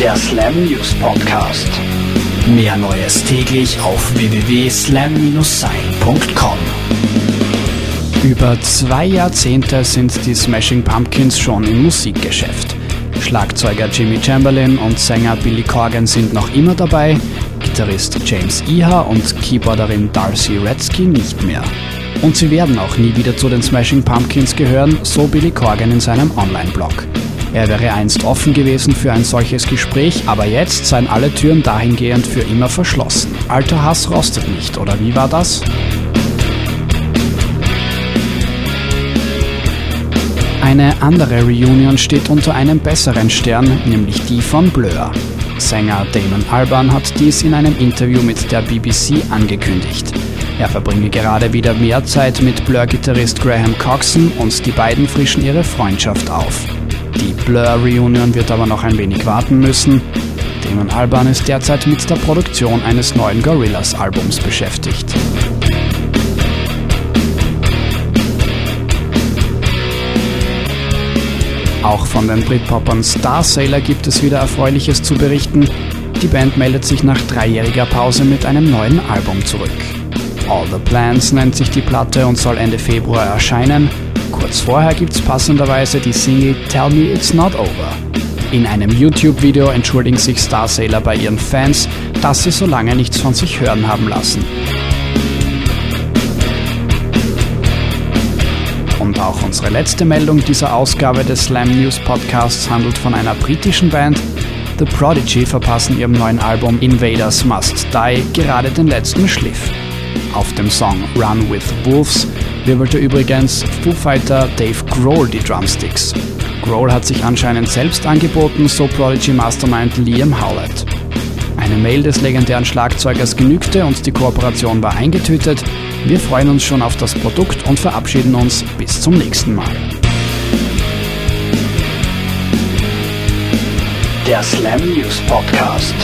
Der Slam News Podcast. Mehr Neues täglich auf www.slam-sein.com. Über zwei Jahrzehnte sind die Smashing Pumpkins schon im Musikgeschäft. Schlagzeuger Jimmy Chamberlain und Sänger Billy Corgan sind noch immer dabei, Gitarrist James Iha und Keyboarderin Darcy Redsky nicht mehr. Und sie werden auch nie wieder zu den Smashing Pumpkins gehören, so Billy Corgan in seinem Online-Blog. Er wäre einst offen gewesen für ein solches Gespräch, aber jetzt seien alle Türen dahingehend für immer verschlossen. Alter Hass rostet nicht, oder wie war das? Eine andere Reunion steht unter einem besseren Stern, nämlich die von Blur. Sänger Damon Albarn hat dies in einem Interview mit der BBC angekündigt. Er verbringe gerade wieder mehr Zeit mit Blur-Gitarrist Graham Coxon und die beiden frischen ihre Freundschaft auf. Die Blur-Reunion wird aber noch ein wenig warten müssen. Damon Albarn ist derzeit mit der Produktion eines neuen Gorillaz-Albums beschäftigt. Auch von den Britpoppern Star Sailor gibt es wieder Erfreuliches zu berichten. Die Band meldet sich nach dreijähriger Pause mit einem neuen Album zurück. All the Plans nennt sich die Platte und soll Ende Februar erscheinen. Kurz vorher gibt's passenderweise die Single Tell Me It's Not Over. In einem YouTube-Video entschuldigen sich Star Sailor bei ihren Fans, dass sie so lange nichts von sich hören haben lassen. Und auch unsere letzte Meldung dieser Ausgabe des Slam News Podcasts handelt von einer britischen Band. The Prodigy verpassen ihrem neuen Album Invaders Must Die gerade den letzten Schliff. Auf dem Song Run with Wolves wirbelte übrigens Foo Fighter Dave Grohl die Drumsticks. Grohl hat sich anscheinend selbst angeboten, so Prodigy Mastermind Liam Howlett. Eine Mail des legendären Schlagzeugers genügte und die Kooperation war eingetütet. Wir freuen uns schon auf das Produkt und verabschieden uns bis zum nächsten Mal. Der Slam News Podcast.